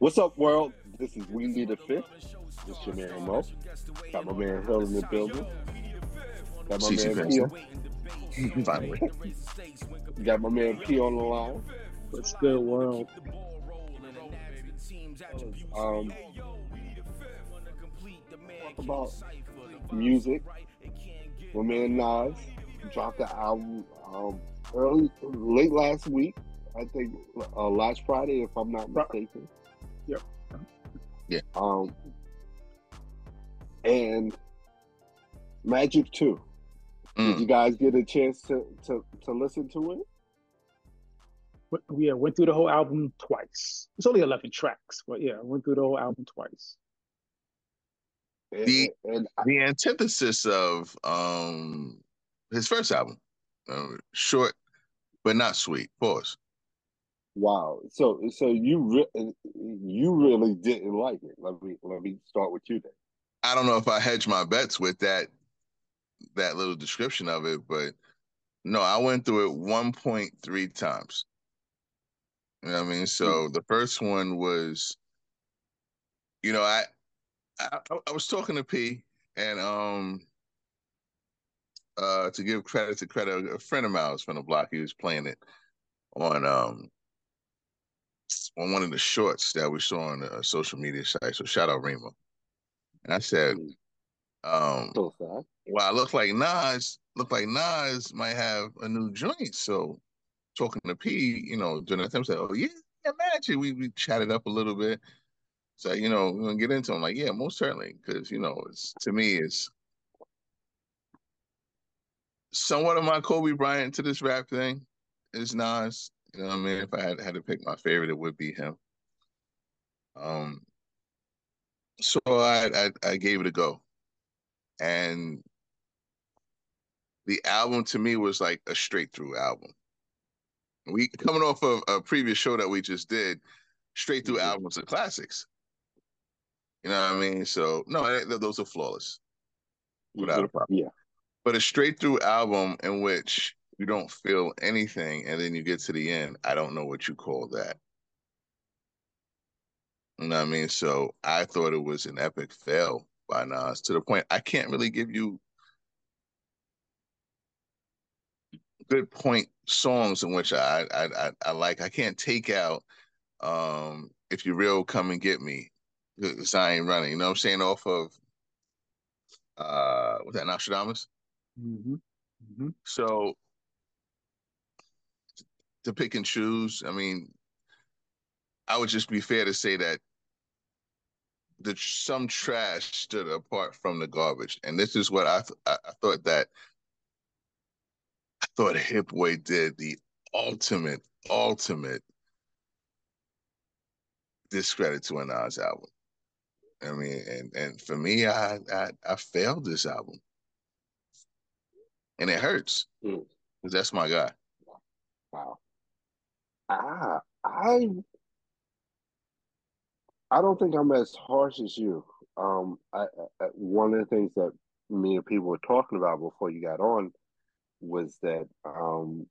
What's up, world? This is We Need a Fifth. This is your man Mo. Got my man Hill in the building. Got my CC man P. Finally. Got my man P on the line. What's good, world? Um, talk about music. My man Nas dropped the album um, early, late last week. I think uh, last Friday, if I'm not mistaken. Yep. Yeah. Um, and Magic Two. Did Mm. you guys get a chance to to, to listen to it? Went- Yeah, went through the whole album twice. It's only 11 tracks, but yeah, went through the whole album twice. And, The- and I- The antithesis of um his first album, uh, short but not sweet. Pause. Wow, so so you re- you really didn't like it. Let me let me start with you then. I don't know if I hedge my bets with that that little description of it, but no, I went through it 1.3 times. You know what I mean? So the first one was, you know, I I, I was talking to P and um uh to give credit to credit, a friend of mine was from the block. He was playing it on um on one of the shorts that we saw on the social media site. So shout out Remo. And I said, um, So well, I look like Nas, look like Nas might have a new joint. So talking to P, you know, during that time, I said, Oh yeah, yeah, Magic. We we chatted up a little bit. So, you know, we're gonna get into them. Like, yeah, most certainly. Cause, you know, it's to me, it's somewhat of my Kobe Bryant to this rap thing is Nas. You know what I mean? If I had had to pick my favorite, it would be him. Um so I I, I gave it a go. And the album to me was like a straight through album. We coming off of a previous show that we just did, straight through albums are classics. You know what I mean? So no, those are flawless, without a problem. Yeah. But a straight through album in which you don't feel anything, and then you get to the end, I don't know what you call that. You know what I mean? So I thought it was an epic fail by Nas to the point I can't really give you good point songs in which I I I, I like. I can't take out um if you real come and get me. Cause I ain't running. You know what I'm saying? Off of uh was that Nostradamus? hmm hmm So to pick and choose, I mean, I would just be fair to say that the some trash stood apart from the garbage, and this is what I th- I, I thought that I thought Hit Boy did the ultimate ultimate discredit to Nas album. I mean, and and for me, I I, I failed this album, and it hurts Mm. because that's my guy. Wow. Ah, I I don't think I'm as harsh as you. Um, I, I one of the things that me and people were talking about before you got on was that um,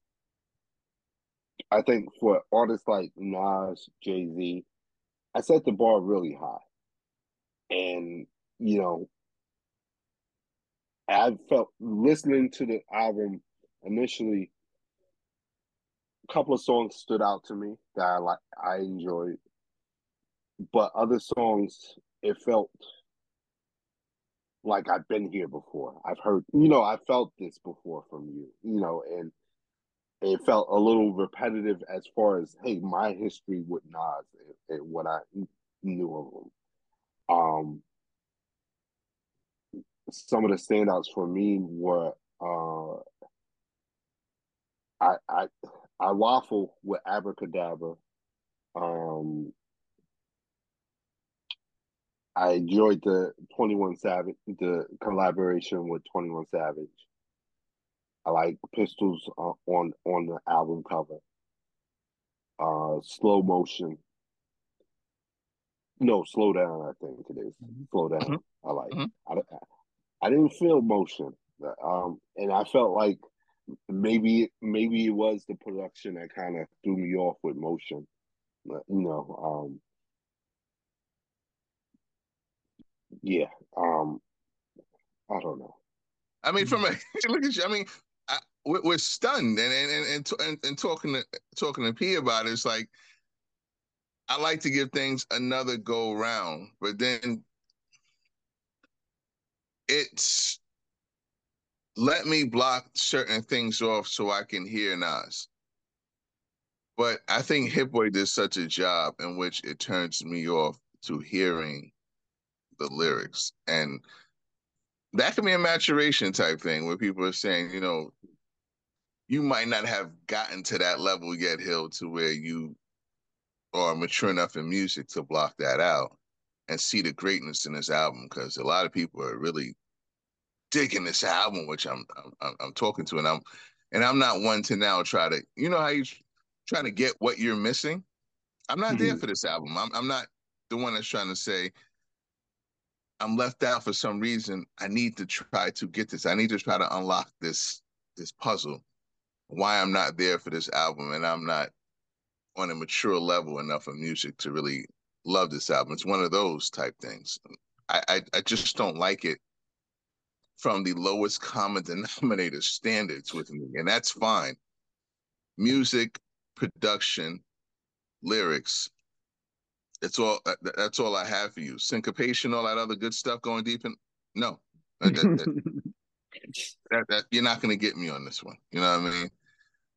I think for artists like Nas, Jay Z, I set the bar really high, and you know, I felt listening to the album initially couple of songs stood out to me that I like I enjoyed. But other songs it felt like I've been here before. I've heard you know, I felt this before from you, you know, and it felt a little repetitive as far as hey, my history with Nas and, what I knew of him. Um some of the standouts for me were uh I I I waffle with Abracadabra. Um, I enjoyed the Twenty One Savage, the collaboration with Twenty One Savage. I like Pistols on on the album cover. Uh, slow motion. No, slow down. I think it is. Slow down. Mhm. I like. Mhm. I, I didn't feel motion. Um, and I felt like maybe maybe it was the production that kind of threw me off with motion. But, You know, um, Yeah. Um, I don't know. I mean, from a look at you. I mean, I, we're, we're, stunned, and and and and, and talking to talking to P about it, it's like I like to give things another go round, but then it's let me block certain things off so I can hear Nas. But I think Hit Boy did such a job in which it turns me off to hearing the lyrics. And that can be a maturation type thing where people are saying, you know, you might not have gotten to that level yet, Hill, to where you are mature enough in music to block that out and see the greatness in this album. Because a lot of people are really digging this album, which I'm, I'm I'm talking to, and I'm and I'm not one to now try to, you know, how you trying to get what you're missing. I'm not mm-hmm. there for this album. I'm I'm not the one that's trying to say I'm left out for some reason. I need to try to get this. I need to try to unlock this this puzzle. Why I'm not there for this album and I'm not on a mature level enough of music to really love this album. It's one of those type things. I, I, I just don't like it from the lowest common denominator standards with me, and that's fine. Music, production, lyrics, that's all. Uh, that's all I have for you. Syncopation, all that other good stuff going deep in. No, uh, that, that, that, you're not going to get me on this one. You know what I mean?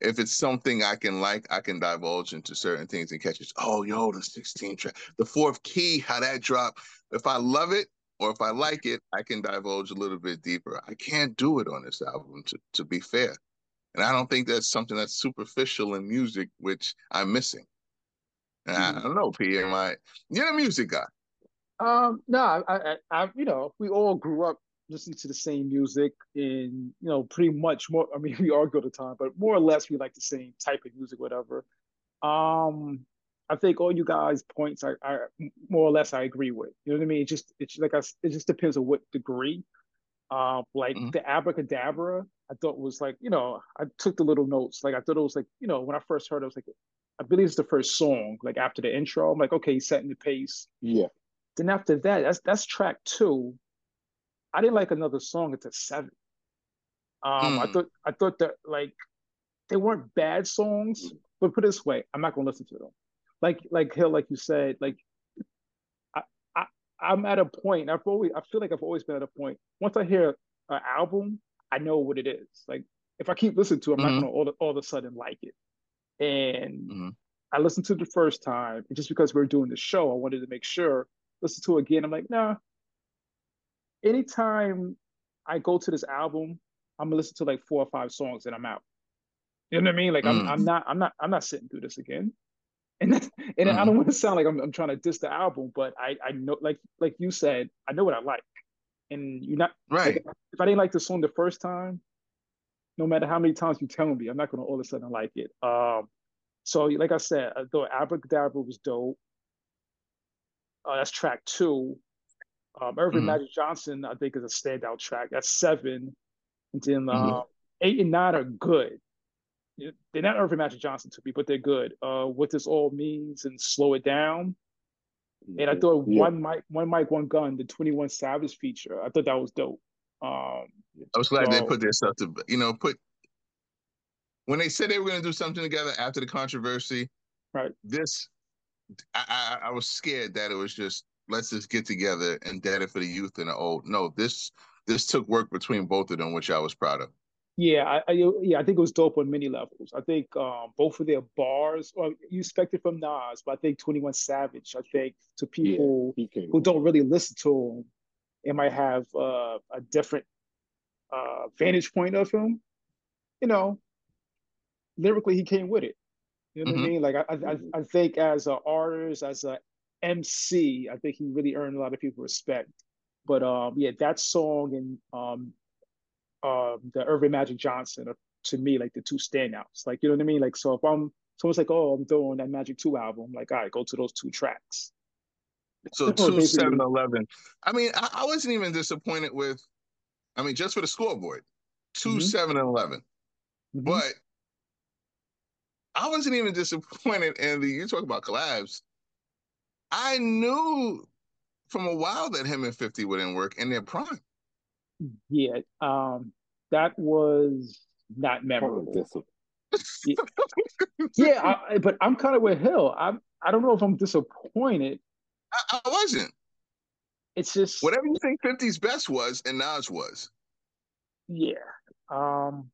If it's something I can like, I can divulge into certain things and catch it. Oh, yo, the 16 track, the fourth key, how that drop. If I love it or if I like it, I can divulge a little bit deeper. I can't do it on this album, to, to be fair. And I don't think that's something that's superficial in music, which I'm missing. Mm-hmm. I don't know, P. Am I? You're a music guy. Um, no, I, I, I, you know, we all grew up listening to the same music, and you know, pretty much more. I mean, we argue all the time, but more or less, we like the same type of music, whatever. Um, I think all you guys' points, I, I more or less, I agree with. You know what I mean? It just, it's like I, it just depends on what degree. Uh, like mm-hmm. the abracadabra, I thought was like, you know, I took the little notes. Like I thought it was like, you know, when I first heard, it, I was like, I believe it's the first song, like after the intro. I'm like, okay, he's setting the pace. Yeah. Then after that, that's that's track two. I didn't like another song until seven. Um, mm. I hmm. thought I thought that like they weren't bad songs, but put it this way, I'm not gonna listen to them. Like like Hill, like you said, like I, I I'm at a point. I've always I feel like I've always been at a point. Once I hear an album, I know what it is. Like if I keep listening to it, I'm mm-hmm. not gonna all, all of a sudden like it. And mm-hmm. I listened to it the first time, and just because we are doing the show, I wanted to make sure listen to it again. I'm like, nah. Anytime I go to this album, I'm gonna listen to like four or five songs and I'm out. You know what I mean? Like mm. I'm, I'm not, I'm not, I'm not sitting through this again. And and mm. I don't mm-hmm. want to sound like I'm, I'm trying to diss the album, but I, I know, like, like you said, I know what I like, and you're not right. Like, if I didn't like the song the first time, no matter how many times you tell me, I'm not gonna all of a sudden like it. Um, so like I said, though Abracadabra was dope. Uh, that's track two. Um, Earvin mm-hmm. Magic Johnson, I think, is a standout track. That's seven. And then mm-hmm. eight and nine are good. They're not Earvin Magic Johnson to me, but they're good. Uh, what this all means and slow it down. And I thought yeah. one mic, one mic, one gun, the Twenty One Savage feature. I thought that was dope. Um, I was glad so, they put their stuff to you know put when they said they were going to do something together after the controversy. Right. This, I, I, I was scared that it was just let's just get together and dead it for the youth and the old. No, this this took work between both of them, which I was proud of. Yeah, I, I, yeah, I think it was dope on many levels. I think um, both of their bars, well, you expect it from Nas, but I think Twenty One Savage, I think to people yeah, who don't really listen to him, it might have uh, a different uh, vantage point of him. You know, lyrically, he came with it. You know mm-hmm. what I mm-hmm. mean? Like I, I, I think as an artist, as a MC, I think he really earned a lot of people respect. But um, yeah, that song and um, uh, the Earvin Magic Johnson are to me like the two standouts. Like you know what I mean? Like so if I'm someone's like, oh, I'm throwing that Magic Two album, I'm like, all right, go to those two tracks. So two seven eleven. I mean, I, I, wasn't even disappointed with. I mean, just for the scoreboard, 2 mm-hmm. seven and 11 mm-hmm. But I wasn't even disappointed in the. You talk about collabs. I knew from a while that him and 50 wouldn't work in their prime. Yeah. Um, that was not memorable. yeah, yeah I, but I'm kind of with Hill. I'm I don't know if I'm disappointed. I, I wasn't. It's just whatever you think 50's best was and Nas was. Yeah. Um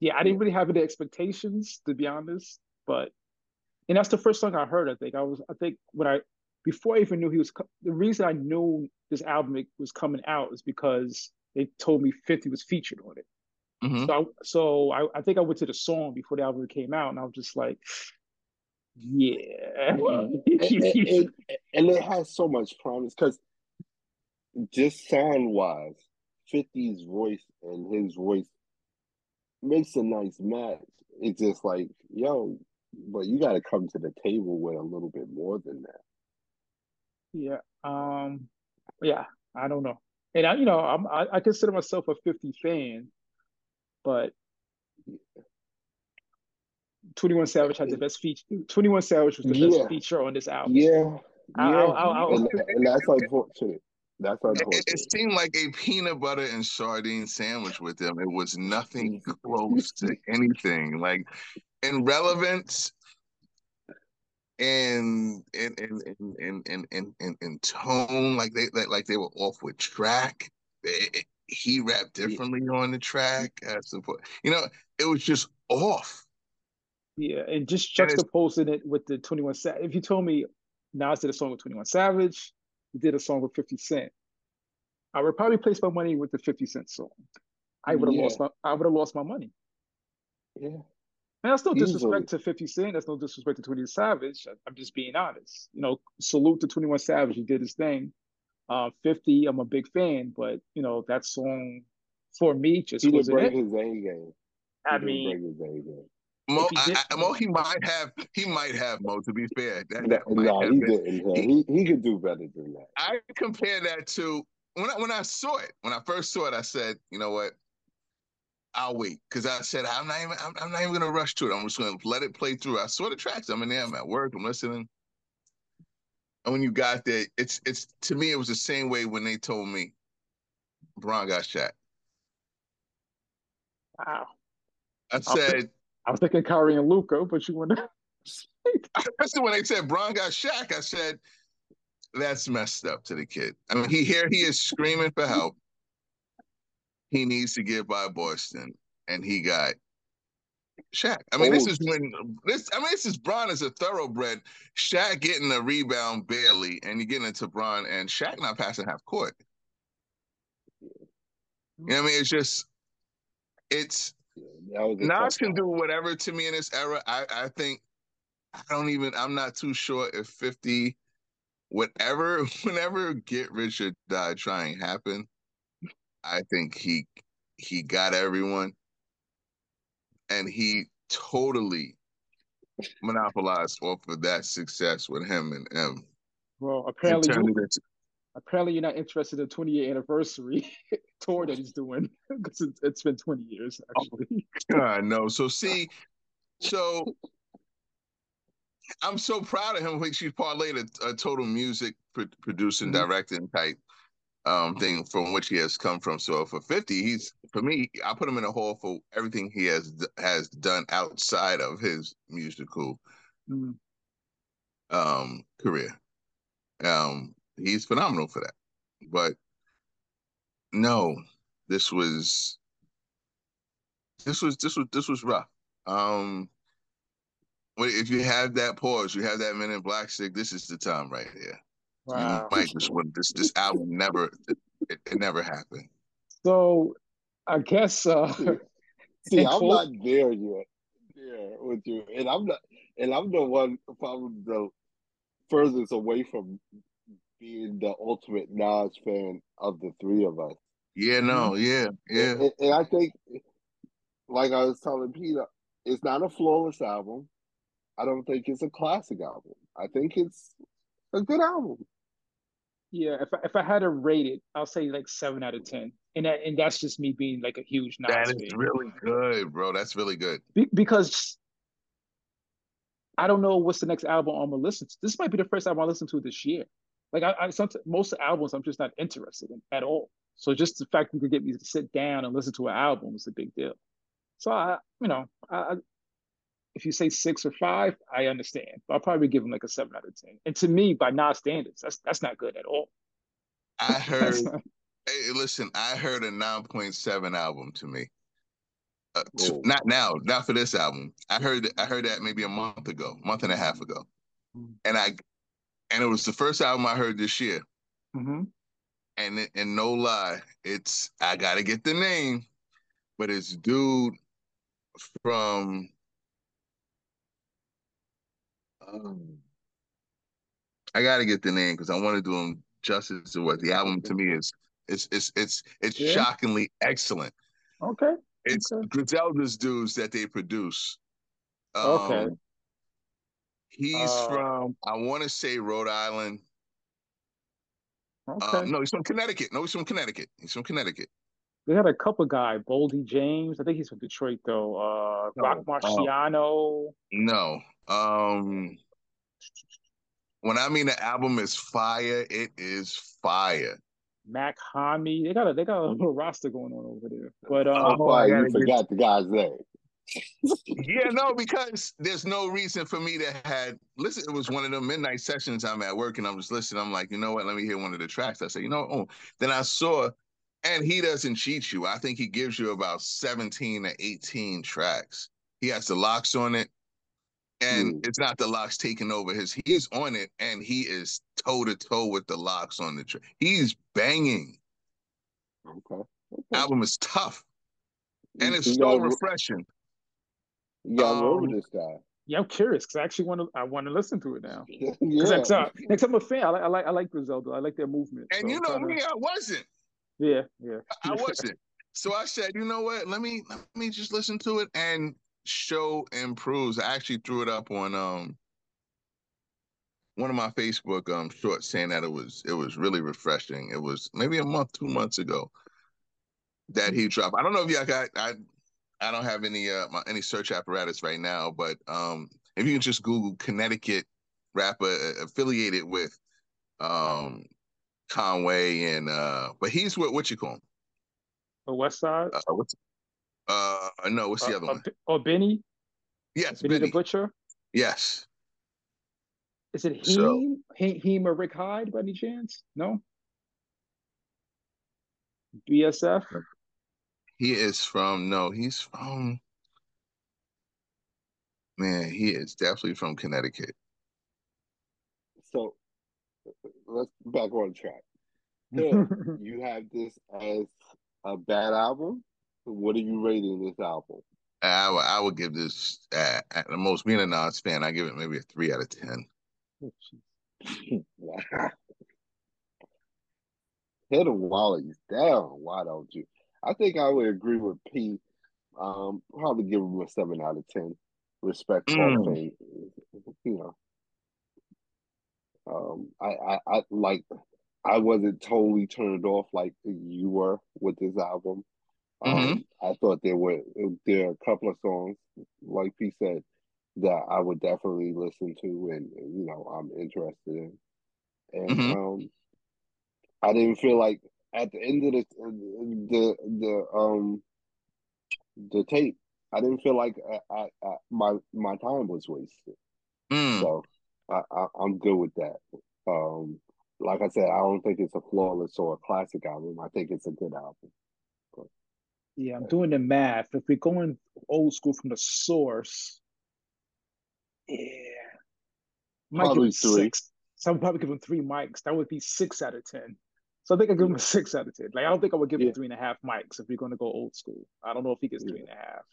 yeah, I didn't really have any expectations to be honest, but and that's the first song I heard. I think I was I think when I before I even knew he was the reason I knew this album was coming out is because they told me 50 was featured on it. Mm-hmm. So, I, so I, I, think I went to the song before the album came out, and I was just like, yeah. and, and, and, it has so much promise because just sound wise, 50's voice and his voice makes a nice match. It's just like, yo, but you got to come to the table with a little bit more than that. Yeah. Um. Yeah. I don't know, and I, you know, I'm, I, I consider myself a 50 fan, but 21 Savage had the best feature. 21 Savage was the yeah. best feature on this album. Yeah. Yeah. I'll, I'll, I'll, and, and, that's unfortunate. That's unfortunate. It, it, seemed like a peanut butter and sardine sandwich with them. It was nothing close to anything. Like in relevance and in in in in in in, in tone, like they like they were off with track. It, he rapped differently yeah. on the track. As support, you know, it was just off. Yeah, and just juxtaposing it with the 21 Savage. If you told me Nas did a song with 21 Savage, he did a song with 50 Cent, I would probably place my money with the 50 Cent song. I would have yeah. lost my I would have lost my money. Yeah. And that's no disrespect Easily. to 50 Cent. That's no disrespect to 21 Savage. I'm just being honest. You know, salute to 21 Savage. He did his thing. Uh, 50, I'm a big fan, but you know, that song for me just he didn't bring his A game. I mean, Mo, he, I, Mo, he might have, he might have Mo. To be fair, that, that no, he been. didn't. He, he could do better than that. I compare that to when I when I saw it. When I first saw it, I said, you know what? I'll wait because I said I'm not even I'm, I'm, not even gonna rush to it. I'm just gonna let it play through. I saw the tracks. I'm in there. I'm at work. I'm listening. And when you got there, it's it's to me it was the same way when they told me Bron got Shaq. Wow. I said I was thinking Kyrie and Luka, but you went. Especially when they said Bron got Shaq, I said that's messed up to the kid. I mean, he here he is screaming for help. He needs to get by Boston, and he got Shaq. I mean, oh. this is when this. I mean, this is Bron as a thoroughbred. Shaq getting a rebound barely, and you get into Bron and Shaq not passing half court. You know what I mean? It's just, it's Nas can do whatever to me in this era. I, I think I don't even. I'm not too sure if 50, whatever, whenever Get Rich or Die trying happen, I think he he got everyone, and he totally monopolized off of that success with him and M. Well, apparently, you, apparently you're not interested in the 20 year anniversary tour that he's doing because it's, it's been 20 years actually. Oh, God, no. So see, so I'm so proud of him. Like she's parlayed a, a total music pro- producing, mm-hmm. directing type um, thing from which he has come from. So for 50, he's for me, I put him in a hall for everything he has has done outside of his musical mm-hmm. um, career. Um, he's phenomenal for that. But no, this was this was this was this was rough. Um if you have that pause, you have that minute in Black stick, this is the time right here. Wow. You might just want this this album never it, it never happened. So I guess uh See, I'm not there yet. Yeah, with you. And I'm not and I'm the one probably the furthest away from being the ultimate Nas fan of the three of us. Yeah, no, mm-hmm. yeah, yeah. And, and, I think, like I was telling Peter, it's not a flawless album. I don't think it's a classic album. I think it's a good album. Yeah, if I, if I had to rate it, I'll say like seven out of ten, and that, and that's just me being like a huge Nas That is fan. really good, bro. That's really good. Be- because I don't know what's the next album I'm gonna listen to. This might be the first album I listen to this year. Like I, I most albums I'm just not interested in at all. So just the fact you could get me to sit down and listen to an album is a big deal. So I, you know, I, if you say six or five, I understand. But I'll probably give him like a seven out of ten. And to me, by Nas standards, that's that's not good at all. I heard. not... hey, listen, I heard a nine point seven album to me. Uh, to, not now, not for this album. I heard I heard that maybe a month ago, month and a half ago, mm-hmm. and I and it was the first album I heard this year. Mm-hmm. And and no lie, it's I gotta get the name, but it's dude from um, I gotta get the name because I want to do him justice to what the album to me is. It's it's it's it's yeah. shockingly excellent. Okay. It's okay. Griselda's dudes that they produce. Um, okay. He's uh, from I want to say Rhode Island. Okay. Um, no, he's from Connecticut. No, he's from Connecticut. He's from Connecticut. They had a couple guy, Boldy James. I think he's from Detroit though. Uh, no, Roc Marciano. no. Um, when I mean the album is fire, it is fire. Mac Hami. They got a they got a little roster going on over there. But um, oh, why you forgot the guy's name. yeah, no, because there's no reason for me to had listen. It was one of the midnight sessions. I'm at work and I'm just listening. I'm like, you know what? Let me hear one of the tracks. I said, you know, oh. Then I saw, and he doesn't cheat you. I think he gives you about 17 to 18 tracks. He has the locks on it, and mm. it's not the locks taking over his. He is on it, and he is toe to toe with the locks on the track. He's banging. Okay. okay. Album is tough, and it's so refreshing. You got um, over this guy. Yeah, I'm curious because I actually want to. I want to listen to it now. yeah. Next time, next time I'm a fan. I like. I like. I like Griselda. I like their movement. And so you know me, to... I wasn't. Yeah, yeah. I wasn't. So I said, you know what? Let me let me just listen to it and show improves. I actually threw it up on um one of my Facebook um shorts saying that it was it was really refreshing. It was maybe a month, two months ago that he dropped. I don't know if y'all got I I don't have any uh my, any search apparatus right now, but um if you can just Google Connecticut rapper uh, affiliated with um Conway and uh but he's what what you call him? The West Side. Uh, what's uh no, what's the uh, other one? Oh, Benny. Yes, Benny, Benny, the Butcher. Yes. Is it him? So, him or Rick Hyde by any chance? No. BSF. He is from no, he's from man, he is definitely from Connecticut. So let's back on track. you have this as a bad album. What are you rating this album? I would, I would give this uh, at the most being a Nas fan, I give it maybe a three out of ten. wow. Hit a Wally's down. Why don't you? I think I would agree with P. Um, probably give him a seven out of ten. Respect mm. thing, you know. Um, I, I, I like. I wasn't totally turned off like you were with this album. Um, mm-hmm. I thought there were there are a couple of songs, like he said, that I would definitely listen to, and you know I'm interested in. And mm-hmm. um, I didn't feel like at the end of the the the um the tape, I didn't feel like I, I, I my my time was wasted. Mm. So I, I I'm good with that. Um, like I said, I don't think it's a flawless or a classic album. I think it's a good album. Yeah, I'm doing the math. If we're going old school from the source, yeah, might probably three. Six. So I'm probably give him three mics. That would be six out of ten. So I think I give him a six out of ten. Like I don't think I would give yeah. him three and a half mics if we're going to go old school. I don't know if he gets yeah. three and a half.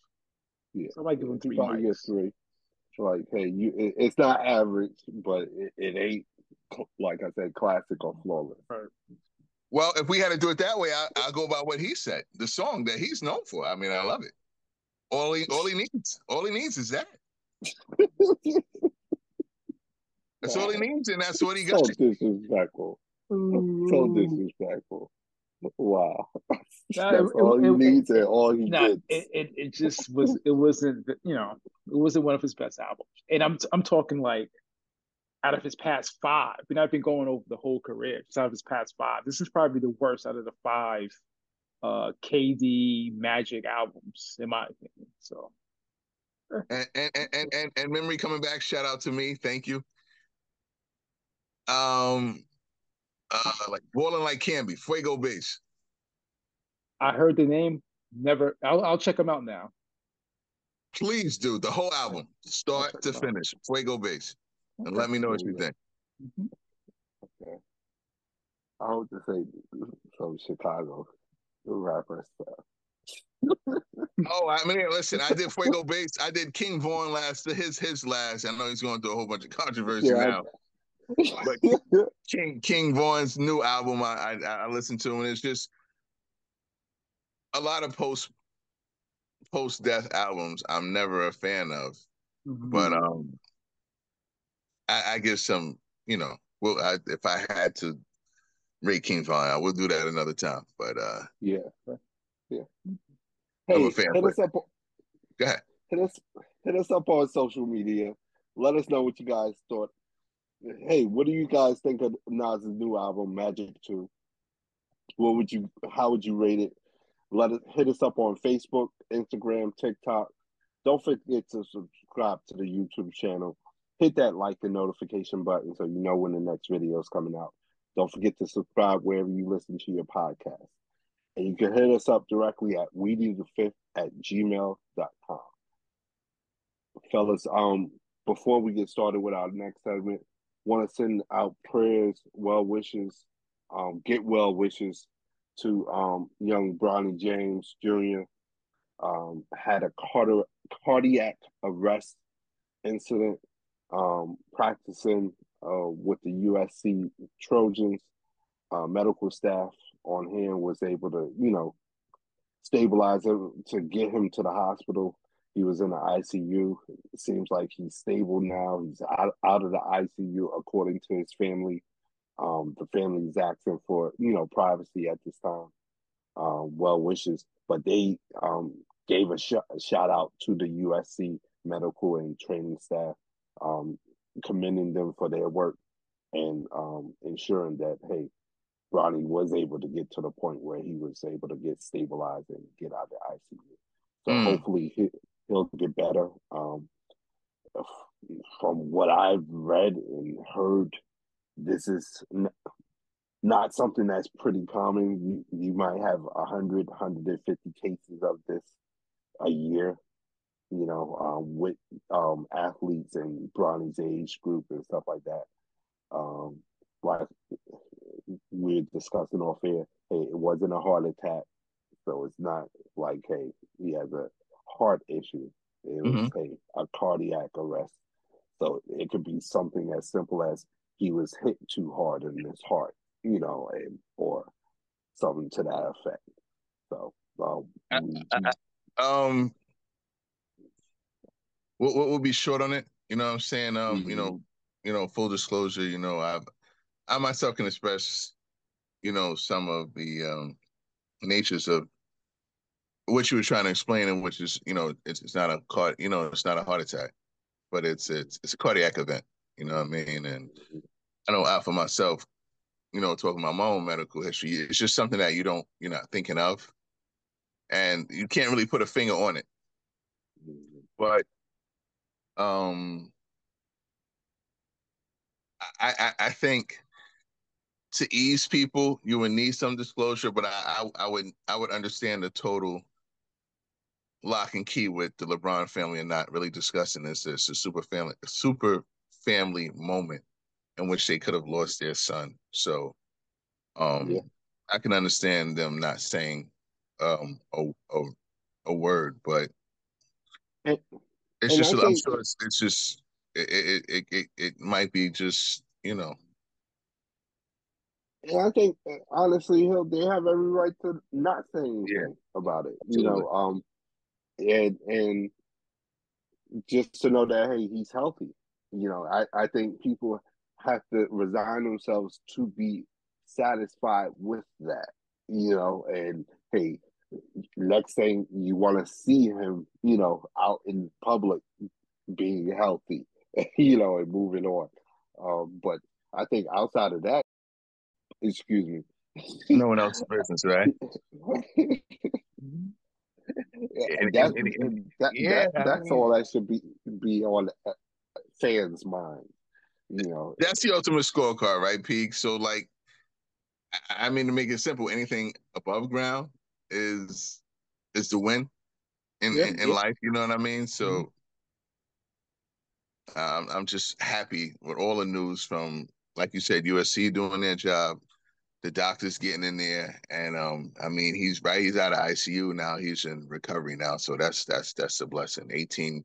Yeah, so I might give him three probably mics. three. Like, hey, you, it, it's not average, but it, it, ain't like I said, classic or flawless. Right. Well, if we had to do it that way, I, I'll go by what he said. The song that he's known for. I mean, I love it. All he, all he needs, all he needs is that. that's all he needs, and that's what he got. So disrespectful. So disrespectful. Wow. That's it, all he it, needs it, and all he nah, gets. It, it, it just was it wasn't you know, it wasn't one of his best albums. And I'm I'm talking like out of his past five. We're not been going over the whole career, just out of his past five. This is probably the worst out of the five uh KD Magic albums, in my opinion. So and and and and, and memory coming back, shout out to me. Thank you. Um uh like Ballin' Like Camby, Fuego Bass. I heard the name, never I'll I'll check them out now. Please do the whole album, start to finish. Fuego Bass and let me know what you think. Mm-hmm. Okay. I hope to say from Chicago, the rapper stuff. oh, I mean, listen, I did Fuego Bass. I did King Von last, his his last. I know he's going through a whole bunch of controversy yeah, now. but King King Von's new album, I, I I listened to, and it's just a lot of post post death albums. I'm never a fan of, mm-hmm. but um, I, I give some, you know, well, I, if I had to rate King Von, I will do that another time. But uh, yeah, yeah. Hey, hit us up. Go ahead. Hit us, hit us up on social media. Let us know what you guys thought. Hey, what do you guys think of Nas's new album, Magic Two? What would you? How would you rate it? Let us hit us up on Facebook, Instagram, TikTok. Don't forget to subscribe to the YouTube channel hit that like and notification button so you know when the next video is coming out. Don't forget to subscribe wherever you listen to your podcast. And you can hit us up directly at weedingthefifth at gmail.com. Fellas, um, before we get started with our next segment, want to send out prayers, well wishes, um, get well wishes to um, young Bronny James Jr. Um, had a cardiac arrest incident um, practicing uh, with the USC Trojans. Uh, medical staff on hand was able to, you know, stabilize him to get him to the hospital. He was in the ICU. It seems like he's stable now. He's out, out of the ICU, according to his family. Um, the family is asking for, you know, privacy at this time. Um, well wishes, but they um, gave a, sh- a shout out to the USC medical and training staff um, commending them for their work and um, ensuring that hey, Bronny was able to get to the point where he was able to get stabilized and get out of the ICU. So mm. hopefully he, will get better. Um, from what I've read and heard, this is n- not something that's pretty common. You, you might have 100, 150 cases of this a year you know, um, with um, athletes and Bronny's age group and stuff like that. Um, like we're discussing off here, hey, it wasn't a heart attack, so it's not like, hey, he has a heart issue. It was mm-hmm. hey, a cardiac arrest. So it could be something as simple as he was hit too hard in his heart, you know, and, or something to that effect. So, um, I, I, um we'll, we'll be short on it. You know what I'm saying? Um, mm-hmm. you know, you know, full disclosure, you know, I've I myself can express, you know, some of the um natures of what you were trying to explain and which is, you know, it's it's not a card you know, it's not a heart attack, but it's it's it's a cardiac event, you know what I mean? And mm-hmm. I know I for myself, you know, talking about my own medical history, it's just something that you don't, you're not thinking of. And you can't really put a finger on it. Mm-hmm. But um I, I, I think to ease people, you would need some disclosure, but I, I, I would I would understand the total lock and key with the LeBron family and not really discussing this. It's a super family super family moment in which they could have lost their son. So um yeah. I can understand them not saying um a a, a word, but it's and just, think, I'm sure it's, it's just, it, it, it, it, might be just, you know. And I think, honestly, he'll, they have every right to not say anything yeah. about it, you know. Um, and and just to know that hey, he's healthy. You know, I I think people have to resign themselves to be satisfied with that. You know, and hey, next thing you want to see him, you know, out in public being healthy, you know, and moving on. Um, but I think outside of that, excuse me, no one else's business, right? and, that's, and that, yeah, that, that's all that should be be on fans' mind. You know, that's the ultimate scorecard, right, Peak? So, like, I mean, to make it simple, anything above ground is is the win in yeah, in, in yeah. life. You know what I mean? So, mm-hmm. um, I'm just happy with all the news from, like you said, USC doing their job, the doctor's getting in there, and um, I mean, he's right. He's out of ICU now. He's in recovery now, so that's that's that's a blessing. 18.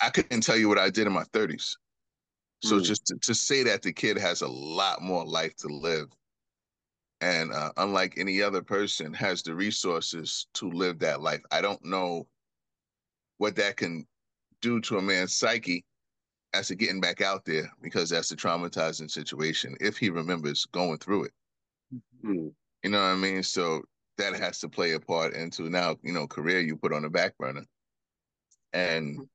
I couldn't tell you what I did in my 30s. So mm. just to, to, say that the kid has a lot more life to live, and uh, unlike any other person, has the resources to live that life. I don't know what that can do to a man's psyche as to getting back out there because that's a traumatizing situation if he remembers going through it. Mm-hmm. You know what I mean? So that has to play a part into now, you know, career you put on the back burner. And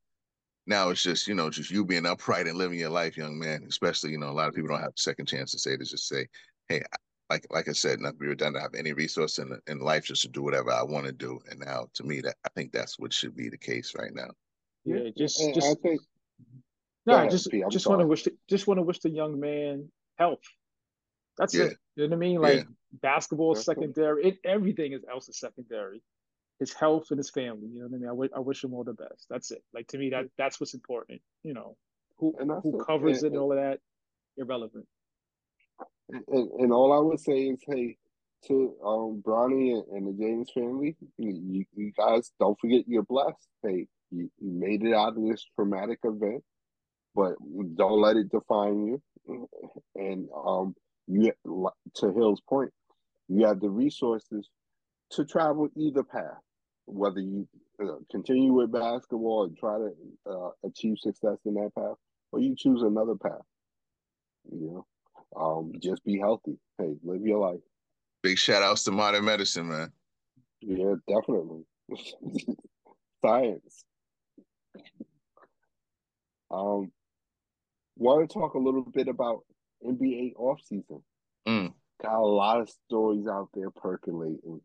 now it's just, you know, just you being upright and living your life, young man. Especially, you know, a lot of people don't have a second chance to say to just say, hey, like like I said, not to be redundant, I have any resource in in life just to do whatever I want to do. And now to me that I think that's what should be the case right now. Yeah, just just I think no, ahead, just P, just want to wish the, just want to wish the young man health. That's yeah. it. You know what I mean? Like yeah. basketball That's secondary. Cool. It everything is else is secondary. His health and his family. You know what I mean? I, w- I wish him all the best. That's it. Like to me, that that's what's important. You know, who who it. covers and, it and all of that, irrelevant. And, and, all I would say is, hey, to um Bronny and, and the James family, you, you guys don't forget you're blessed. Hey, you, you made it out of this traumatic event but don't let it define you. And um, you to Hill's point, you have the resources to travel either path, whether you uh, continue with basketball and try to uh, achieve success in that path, or you choose another path. You know, um, just be healthy. Hey, live your life. Big shout outs to modern medicine, man. Yeah, definitely. Science. Um, want to talk a little bit about NBA offseason. Mm. Got a lot of stories out there percolating.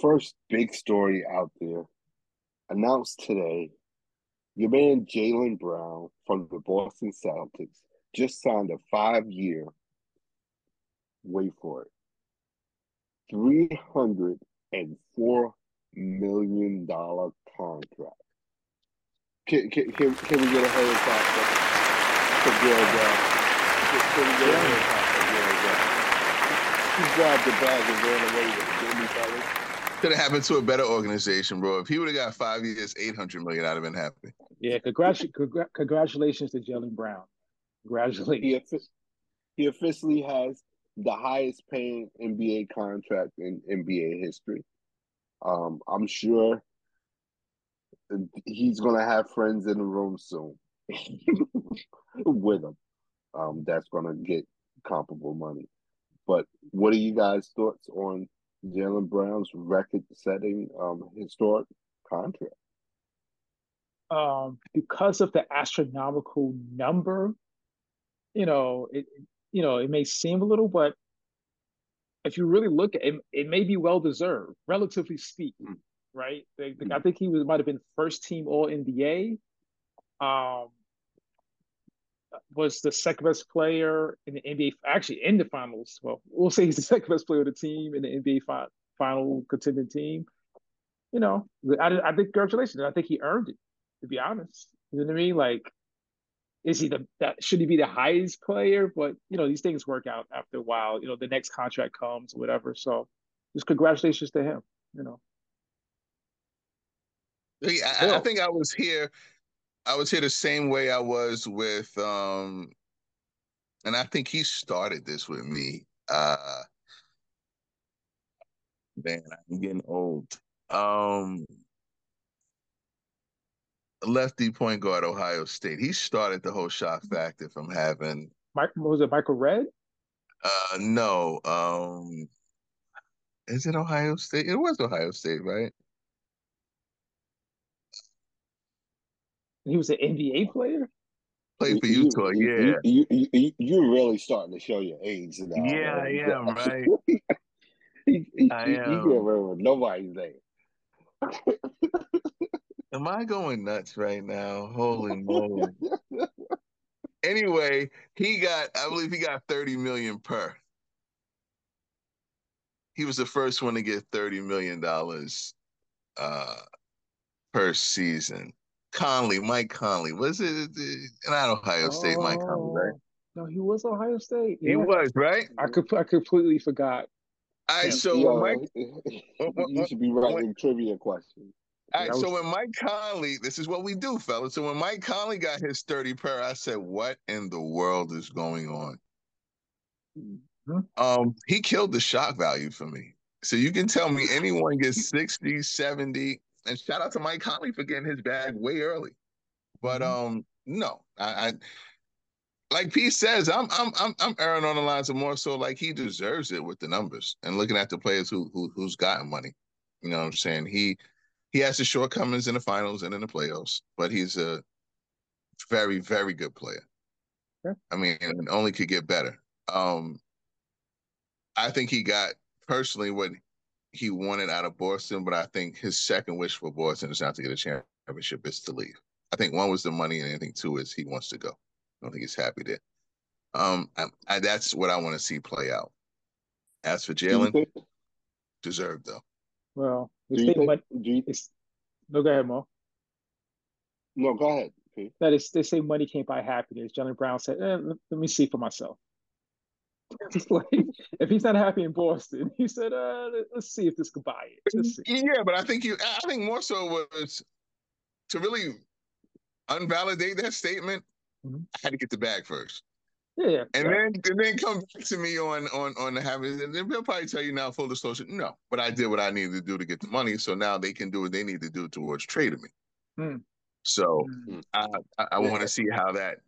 First big story out there announced today your man Jaylen Brown from the Boston Celtics just signed a five year, wait for it, $304 million contract. Can, can, can, can we get a helicopter? a good uh, pretty good He grabbed the bag and ran away with it, didn't he, fellas? Could have happened to a better organization, bro. If he would have got five years, eight hundred million, I'd have been happy. Yeah, congratulations, congratulations to Jaylen Brown. Congratulations. He, he officially has the highest paying NBA contract in NBA history. Um, I'm sure he's gonna have friends in the room soon. with him. Um, that's going to get comparable money. But what are you guys' thoughts on Jaylen Brown's record-setting um, historic contract? Um, because of the astronomical number, you know, it you know it may seem a little, but if you really look at it, it may be well deserved, relatively speaking, mm. right? Mm. I think he was might have been first team All NBA. Um, was the second best player in the NBA, actually in the finals. Well, we'll say he's the second best player of the team in the NBA fi- final contending team. You know, I, I think congratulations. I think he earned it. To be honest, you know what I mean? Like, is he the that should he be the highest player? But you know, these things work out after a while. You know, the next contract comes, whatever. So, just congratulations to him. You know. Yeah, I, I think I was here I was here the same way I was with um and I think he started this with me. Uh man, I'm getting old. Um lefty point guard Ohio State. He started the whole shock factor from having Mike was it Michael Redd? Uh no. Um is it Ohio State? It was Ohio State, right? He was an NBA player. Played for Utah, you, yeah. You, you, you, you're really starting to show your age now. Yeah, I am, right? he, he, I am. You can't remember nobody's name. Am I going nuts right now? Holy moly. anyway, he got, I believe he got 30 million per. He was the first one to get $30 million uh, per season. Conley, Mike Conley. Was it not Ohio State, oh, Mike Conley, right? Oh, no, he was Ohio State. Yeah. He was, right? I could I completely forgot. All right, so Yo, Mike, you should be writing trivia questions. All right, was... so when Mike Conley, this is what we do, fellas. So when Mike Conley got his 30 pair, I said, What in the world is going on? Mm-hmm. Um, he killed the shock value for me. So you can tell me anyone gets 60, 70, and shout out to Mike Conley for getting his bag way early. But mm-hmm. um, no, I, I like Pete says, I'm I'm I'm I'm erring on the lines of more so like he deserves it with the numbers and looking at the players who who who's gotten money. You know what I'm saying? He he has his shortcomings in the finals and in the playoffs, but he's a very, very good player. I mean, and only could get better. Um, I think he got personally what he wanted out of Boston, but I think his second wish for Boston is not to get a championship; is to leave. I think one was the money, and I think two is he wants to go. I don't think he's happy there. Um, I, I, that's what I want to see play out. As for Jaylen, deserved though. Well, do you think, do you, no, go ahead, Mo. No, go ahead. Okay. That is, they say money can't buy happiness. Johnny Brown said, eh, let, let, me see for myself. like, if he's not happy in Boston, he said, uh, let's see if this could buy it. Yeah, but I think you, I think more so was to really unvalidate that statement. Mm-hmm. I had to get the bag first. Yeah, and yeah. then and then come back to me on on on the habit, and then they'll probably tell you now full disclosure. No, but I did what I needed to do to get the money, so now they can do what they need to do towards trading me. Mm. So mm. I I, I want to see how that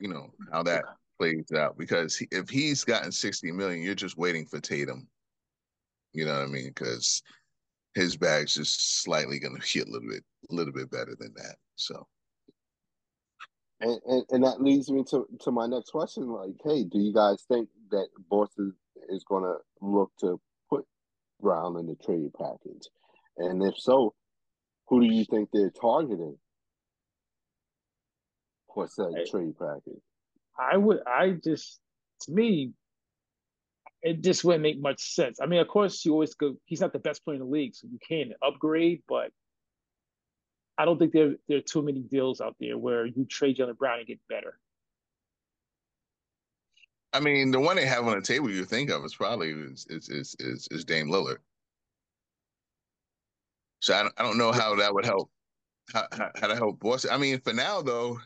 you know how that plays out because he, if he's gotten sixty million, you're just waiting for Tatum. You know what I mean? Because his bag's just slightly going to be a little bit a little bit better than that. So and, and, and that leads me to, to my next question. Like, hey, do you guys think that Boston is going to look to put Brown in the trade package? And if so, who do you think they're targeting for said I, trade package? I would, I just, to me, it just wouldn't make much sense. I mean, of course, you always go, he's not the best player in the league, so you can't upgrade, but I don't think there there are too many deals out there where you trade Jaylen Brown and get better. I mean, the one they have on the table you think of is probably is is is is, is Dame Lillard. So I don't, I don't know how that would help how, how to help Boston. I mean, for now though,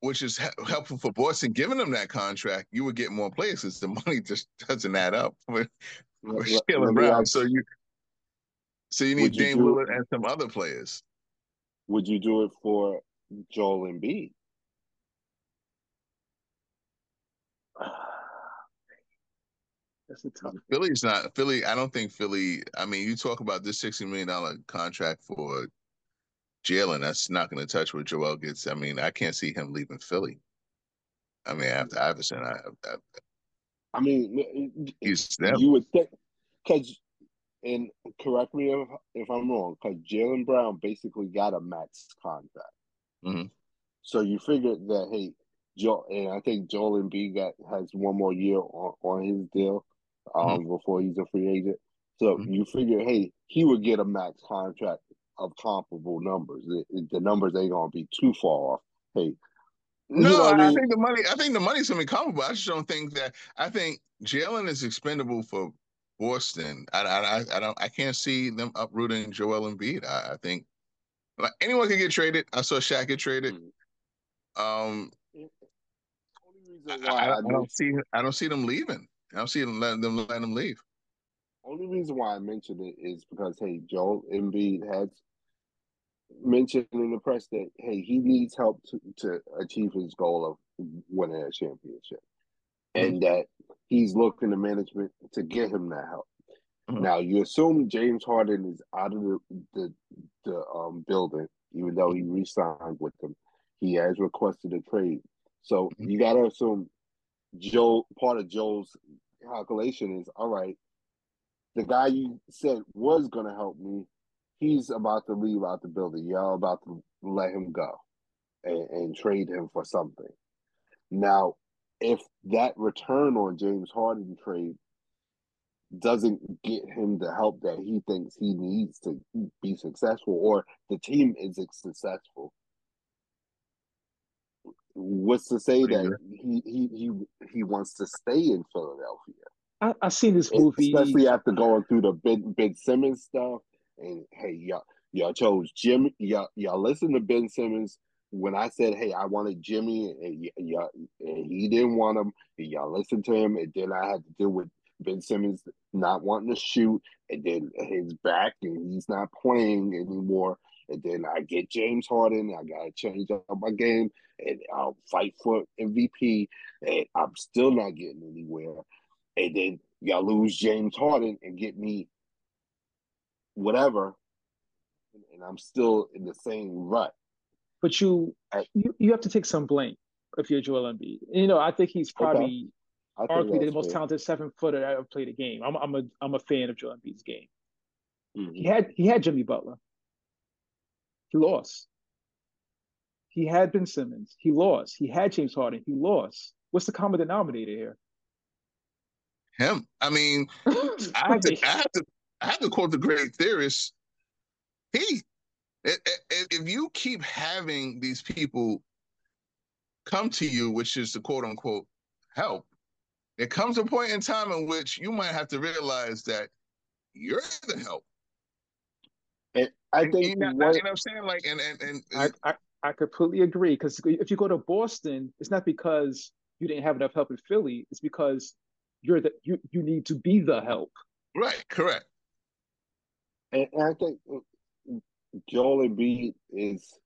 which is helpful for Boston, giving them that contract, you would get more players because the money just doesn't add up with, with Jaylen Brown. So you so you need Dame Lillard and some other players. Would you do it for Joel Embiid? That's a tough. Philly's not Philly. I don't think Philly. I mean, you talk about this sixty million dollar contract for Jaylen. That's not going to touch what Joel gets. I mean, I can't see him leaving Philly. I mean, after Iverson, I. I, I mean, he's you would think because and correct me if, if I'm wrong, because Jaylen Brown basically got a max contract. Mm-hmm. So you figured that hey, Joe, and I think Joel Embiid got has one more year on, on his deal um, mm-hmm. before he's a free agent. So mm-hmm. you figure, hey, he would get a max contract of comparable numbers. The, the numbers ain't gonna be too far off. Hey, no, I, mean? I, think the money. I think the money's gonna be comparable. I just don't think that. I think Jaylen is expendable for Boston, I, I, I don't, I can't see them uprooting Joel Embiid. I, I think like anyone can get traded. I saw Shaq get traded. Mm-hmm. Um, I, I, I, don't see, I don't see them leaving. I don't see them letting them letting them leave. Only reason why I mentioned it is because hey, Joel Embiid has mentioned in the press that hey, he needs help to, to achieve his goal of winning a championship, mm-hmm. and that he's looking to management to get him that help. Mm-hmm. Now you assume James Harden is out of the the, the um, building, even though he re-signed with them. He has requested a trade. So mm-hmm. you got to assume Joe, part of Joe's calculation is all right, the guy you said was going to help me, he's about to leave out the building. Y'all about to let him go and, and trade him for something. Now, if that return on James Harden trade doesn't get him the help that he thinks he needs to be successful, or the team isn't successful, what's to say that he he he he wants to stay in Philadelphia? I, I seen this movie, especially after going through the Ben, ben Simmons stuff. And hey, y'all y'all chose Jim. Y'all y'all listen to Ben Simmons when I said, "Hey, I wanted Jimmy," and, y'all, and he didn't want him. And y'all listened to him, and then I had to deal with Ben Simmons not wanting to shoot, and then his back, and he's not playing anymore. And then I get James Harden. I gotta change up my game, and I'll fight for MVP. And I'm still not getting anywhere. And then y'all lose James Harden and get me whatever, and I'm still in the same rut. But you, you, you have to take some blame if you're Joel Embiid. You know, I think he's probably okay. arguably the most fair. talented seven footer that ever played a game. I'm, I'm a, I'm a fan of Joel Embiid's game. Mm-hmm. He had, he had Jimmy Butler. He lost. He had Ben Simmons. He lost. He had James Harden. He lost. What's the common denominator here? Him. I mean, I have to, I have to, I have to quote the great theorist. He. If you keep having these people come to you, which is the quote unquote help, it comes a point in time in which you might have to realize that you're the help. And I think you know, what, you know what I'm saying, like, and and and I, I, I completely agree because if you go to Boston, it's not because you didn't have enough help in Philly; it's because you're the you you need to be the help. Right. Correct. And, and I think Joel Embiid is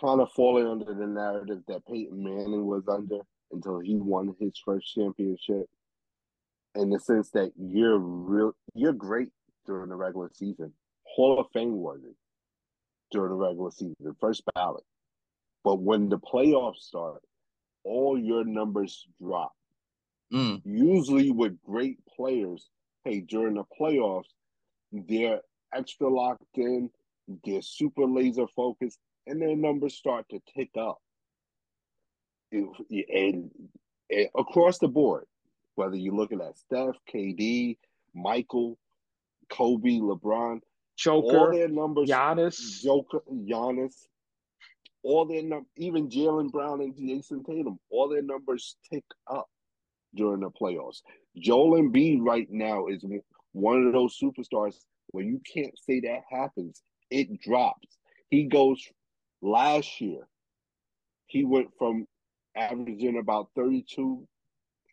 kind of falling under the narrative that Peyton Manning was under until he won his first championship. In the sense that you're real, you're great during the regular season. Hall of Fame worthy during the regular season, first ballot. But when the playoffs start, all your numbers drop. Mm. Usually with great players, hey, during the playoffs, they're extra locked in, they're super laser focused, and their numbers start to tick up. And, and, across the board, whether you're looking at Steph, KD, Michael, Kobe, LeBron, Joker, all their numbers, Giannis, Joker, Giannis, all their num- even Jaylen Brown and Jayson Tatum, all their numbers tick up during the playoffs. Joel Embiid right now is one of those superstars where you can't say that happens. It drops. He goes last year. He went from averaging about 32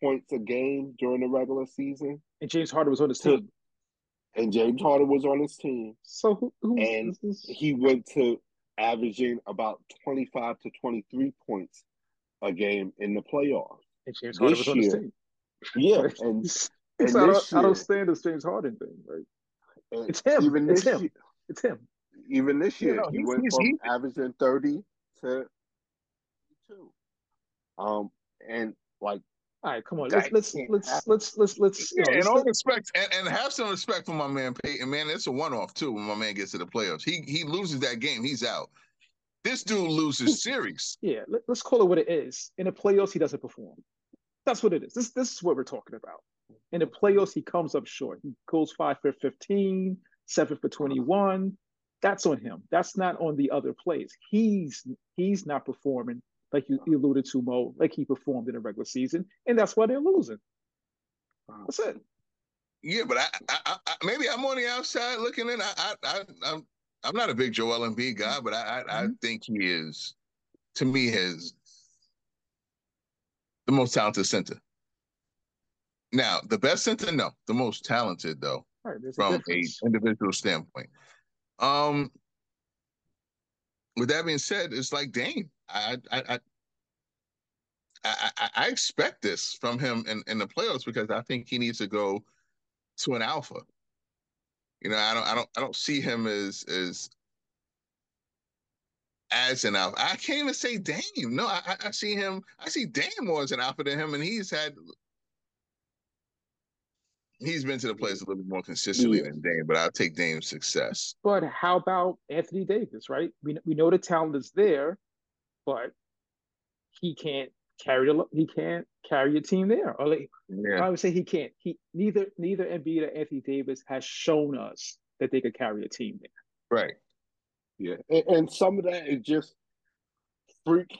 points a game during the regular season. And James Harden was on his to, team and James Harden was on his team. So who, who and he went to averaging about twenty five to twenty three points a game in the playoffs. And James Harden this was on his team. Yeah, and, and I, don't, year, I don't stand this James Harden thing, right? It's him. Even it's him. Year, it's him. Even this year, you know, he went from he, averaging thirty to two. Um, and like all right, come on. Let's let's let's, let's let's let's yeah, know, and all respect and, and have some respect for my man Peyton. Man, it's a one off too when my man gets to the playoffs. He he loses that game, he's out. This dude loses series. Yeah, let, us call it what it is. In the playoffs, he doesn't perform. That's what it is. This this is what we're talking about. In the playoffs, he comes up short. He goes five for 15, seven for 21. That's on him. That's not on the other plays. He's he's not performing like you, alluded to, Mo, like he performed in the regular season, and that's why they're losing. That's it. Yeah, but I, I, I, maybe I'm on the outside looking in. I, I, I I'm, I'm not a big Joel Embiid guy, but I, I, mm-hmm. I think he is, to me, his the most talented center. Now, the best center, no, the most talented though, right, from a, individual standpoint. Um, with that being said, it's like Dame. I I I, I, I expect this from him in, in the playoffs because I think he needs to go to an alpha. You know, I don't I don't I don't see him as as as an alpha. I can't even say Dame. No, I, I see him. I see Dame more as an alpha than him, and he's had. He's been to the place a little bit more consistently yeah. than Dame, but I'll take Dame's success. But how about Anthony Davis? Right, we we know the talent is there, but he can't carry the he can't carry a team there. Or like, yeah. I would say he can't. He neither neither Embiid or Anthony Davis has shown us that they could carry a team there. Right. Yeah, and, and some of that is just freak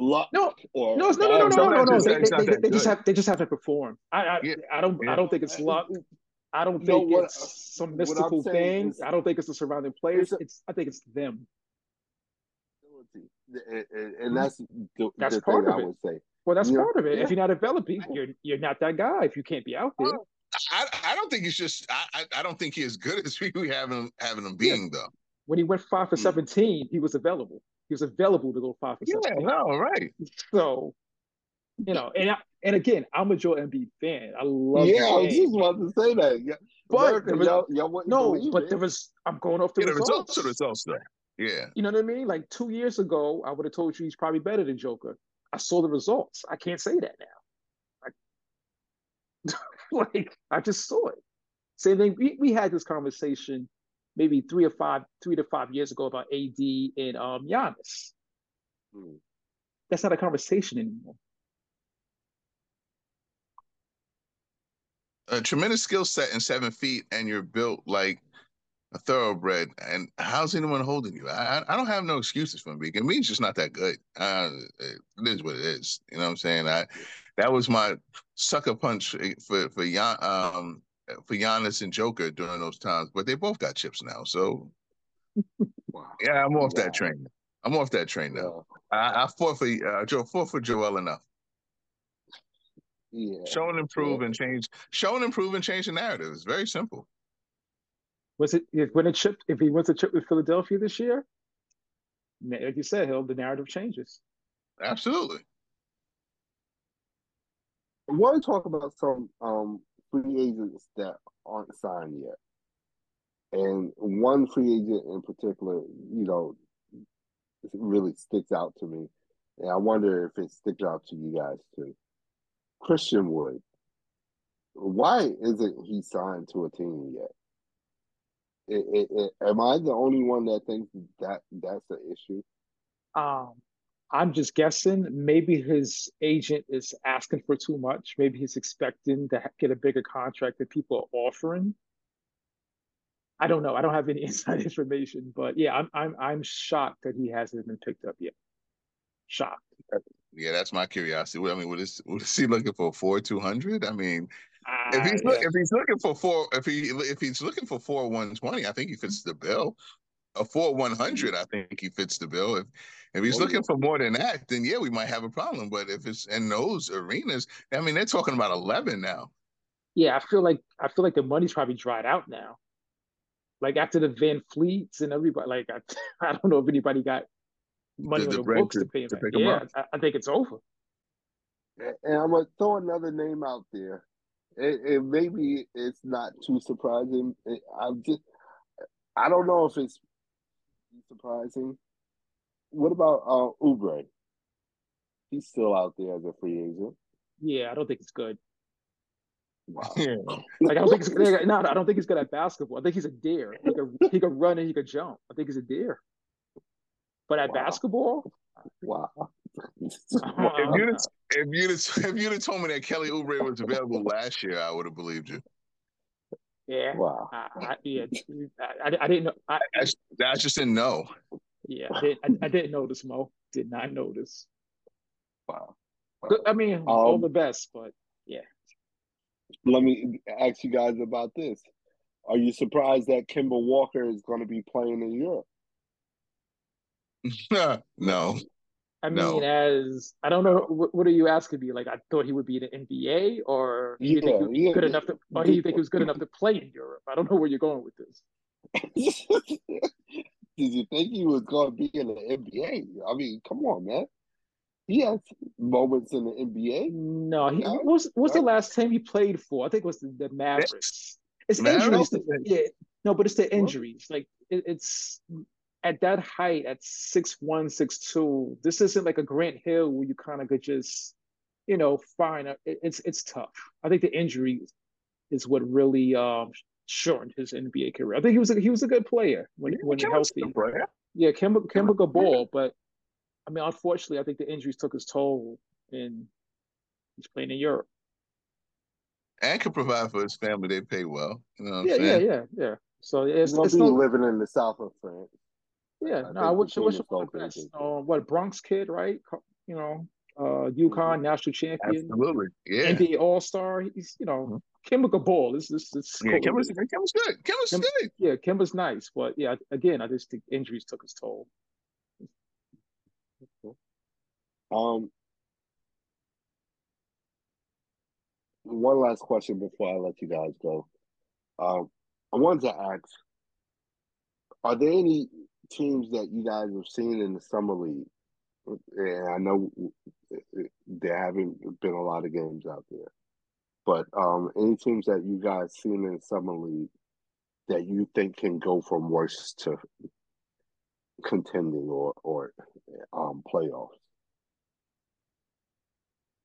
luck. No, or no, no, no, no, no, no, no. They, they, they, they just have they just have to perform. I I, yeah. I don't yeah. I don't think it's luck. I don't think what, it's some mystical thing. Is, I don't think it's the surrounding players. It's, it's I think it's them. And, and that's the, that's the part of it. I would say. Well, that's you part know? of it. Yeah. If you're not developing, you're you're not that guy. If you can't be out there. I, I don't think he's just I, I don't think he's as good as we having him having him being yeah. though when he went five for mm. 17, he was available. He was available to go five for yeah, 17. Yeah, no, right. So, you know, and I, and again, I'm a Joel Embiid fan. I love. Yeah, I was just about to say that. Yeah. But was, y'all, y'all no, but it. there was. I'm going off the yeah, results. The results, though. Yeah. You know what I mean? Like two years ago, I would have told you he's probably better than Joker. I saw the results. I can't say that now. Like, like I just saw it. Same thing. We, we had this conversation maybe three or five, three to five years ago about AD and um Giannis. Hmm. That's not a conversation anymore. A tremendous skill set in seven feet, and you're built like a thoroughbred. And how's anyone holding you? I I don't have no excuses for me. Me, it's just not that good. Uh, it is what it is. You know what I'm saying? I that was my sucker punch for for Jan, um for Giannis and Joker during those times, but they both got chips now. So wow. yeah, I'm off wow. that train. I'm off that train now. Wow. I, I fought for uh, Joe, fought for Joel enough. Yeah. Show and improve yeah. and change. Show and improve and change the narrative. It's very simple. Was it when it chipped if he wins a chip with Philadelphia this year? Like you said, Hill, the narrative changes. Absolutely. I want to talk about some um, free agents that aren't signed yet. And one free agent in particular, you know, really sticks out to me. And I wonder if it sticks out to you guys too. Christian Wood. Why isn't he signed to a team yet? It, it, it, am I the only one that thinks that that's the issue? Um, I'm just guessing. Maybe his agent is asking for too much. Maybe he's expecting to get a bigger contract that people are offering. I don't know. I don't have any inside information, but yeah, I'm I'm I'm shocked that he hasn't been picked up yet. Shocked. Yeah, that's my curiosity. I mean, what is what is he looking for? Four two hundred? I mean, uh, if he's yeah. if he's looking for four, if he if he's looking for four one twenty, I think he fits the bill. A four one mm-hmm. hundred, I think he fits the bill. If if he's oh, looking for more than that, then yeah, we might have a problem. But if it's in those arenas, I mean, they're talking about eleven now. Yeah, I feel like I feel like the money's probably dried out now. Like after the Van Fleets and everybody, like I, I don't know if anybody got money the, the on the books to, to pay him. To yeah, I, I, think it's over. And I'm gonna throw another name out there. It, it maybe it's not too surprising. I'm just, I don't know if it's surprising what about uh, Oubre? He's still out there as a free agent. Yeah, I don't think it's good. Wow. like I don't think it's no, I don't think he's good at basketball. I think he's a deer. He could he could run and he could jump. I think he's a deer. But at wow. basketball, wow. if you if you if you'd have told me that Kelly Oubre was available last year, I would have believed you. Yeah. Wow. I, I yeah. I, I, didn't know. I, that's, that's just a no. Yeah, I, did, I, I didn't notice Mo. Did not notice. Wow. wow. I mean, um, all the best, but yeah. Let me ask you guys about this. Are you surprised that Kemba Walker is going to be playing in Europe? no. I mean, no. as I don't know, what, what, are you asking me? Like, I thought he would be in the NBA, or yeah, you think he was yeah, good yeah. enough to, or you think he was good enough to play in Europe? I don't know where you're going with this. did you think he was going to be in the NBA? I mean, come on, man. He has moments in the NBA. No, he what was what's the last time he played for? I think it was the, the Mavericks. It's Mavericks? injuries. yeah, no, but it's the injuries. Like it, it's at that height, at six one, six two, this isn't like a Grant Hill where you kind of could just, you know, fine. It, it's it's tough. I think the injury is what really um, shortened his NBA career. I think he was a, he was a good player when when healthy. Yeah, Kemba Kemba could ball, but I mean, unfortunately, I think the injuries took his toll, and he's playing in Europe. And can provide for his family. They pay well. You know yeah, yeah, yeah, yeah. So it's, it's not living in the south of France. Yeah, I no, I wish, I wish best. Uh, what Bronx kid, right? You know, uh, UConn mm-hmm. national champion, absolutely, yeah, NBA All Star. He's you know, mm-hmm. Kemba Ball. This this this. Yeah, Kemba's, Kemba's good. Kemba's Kim, good. Yeah, Kemba's nice, but yeah, again, I just think injuries took his toll. Um, one last question before I let you guys go. Um, I wanted to ask: Are there any teams that you guys have seen in the summer league? And I know there haven't been a lot of games out there, but um, any teams that you guys seen in the summer league that you think can go from worst to contending or or um playoffs?